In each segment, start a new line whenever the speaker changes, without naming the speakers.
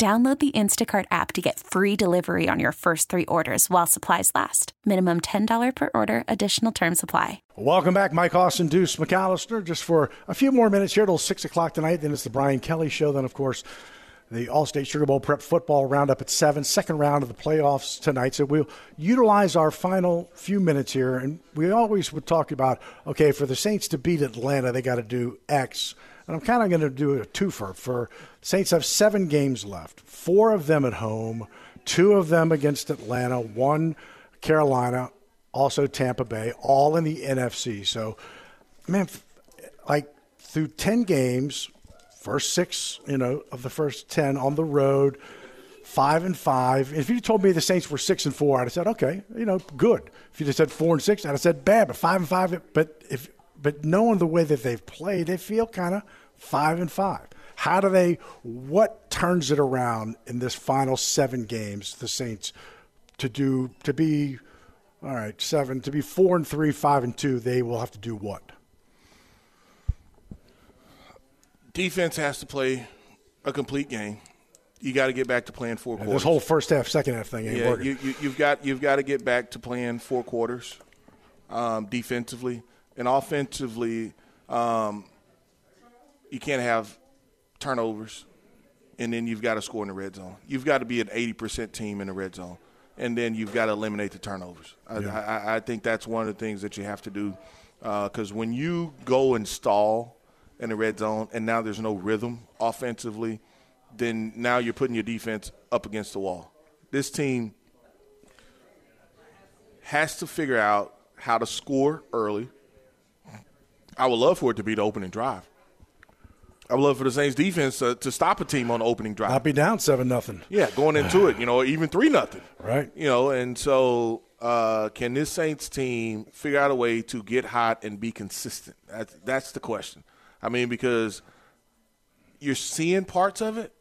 Download the Instacart app to get free delivery on your first three orders while supplies last. Minimum $10 per order, additional term supply.
Welcome back, Mike Austin, Deuce McAllister. Just for a few more minutes here till 6 o'clock tonight. Then it's the Brian Kelly Show. Then, of course, the Allstate Sugar Bowl Prep Football Roundup at 7, second round of the playoffs tonight. So we'll utilize our final few minutes here. And we always would talk about, okay, for the Saints to beat Atlanta, they got to do X – and I'm kind of going to do a twofer. For Saints have seven games left, four of them at home, two of them against Atlanta, one Carolina, also Tampa Bay, all in the NFC. So, man, like through 10 games, first six, you know, of the first 10 on the road, five and five. If you told me the Saints were six and four, I'd have said, okay, you know, good. If you just said four and six, I'd have said bad. But five and five, but if but knowing the way that they've played, they feel kind of five and five. How do they? What turns it around in this final seven games? The Saints to do to be all right seven to be four and three, five and two. They will have to do what?
Defense has to play a complete game. You got to get back to playing four
yeah,
quarters.
This whole first half, second half thing ain't
yeah,
working.
You, you, you've got you've got to get back to playing four quarters um, defensively and offensively. Um, you can't have turnovers, and then you've got to score in the red zone. You've got to be an 80% team in the red zone, and then you've got to eliminate the turnovers. Yeah. I, I, think that's one of the things that you have to do because uh, when you go and stall in the red zone, and now there's no rhythm offensively, then now you're putting your defense up against the wall. This team has to figure out how to score early. I would love for it to be the opening drive. I would love for the Saints defense uh, to stop a team on the opening drive.
Not be down seven nothing.
Yeah, going into it, you know, even three nothing.
Right.
You know, and so uh, can this Saints team figure out a way to get hot and be consistent? That's that's the question. I mean, because you're seeing parts of it,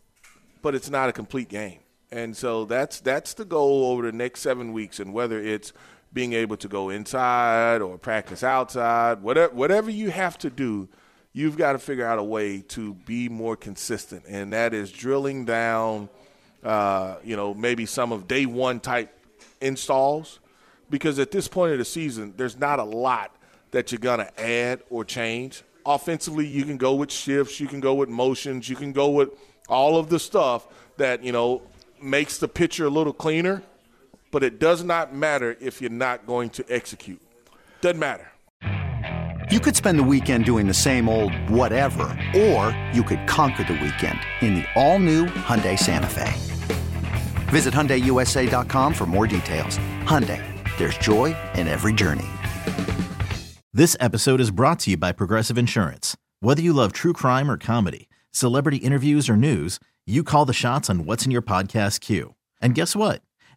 but it's not a complete game. And so that's that's the goal over the next seven weeks, and whether it's being able to go inside or practice outside, whatever whatever you have to do you've got to figure out a way to be more consistent, and that is drilling down, uh, you know, maybe some of day one type installs, because at this point of the season, there's not a lot that you're gonna add or change. Offensively, you can go with shifts, you can go with motions, you can go with all of the stuff that you know makes the picture a little cleaner. But it does not matter if you're not going to execute. Doesn't matter.
You could spend the weekend doing the same old whatever, or you could conquer the weekend in the all-new Hyundai Santa Fe. Visit HyundaiUSA.com for more details. Hyundai, there's joy in every journey.
This episode is brought to you by Progressive Insurance. Whether you love true crime or comedy, celebrity interviews or news, you call the shots on what's in your podcast queue. And guess what?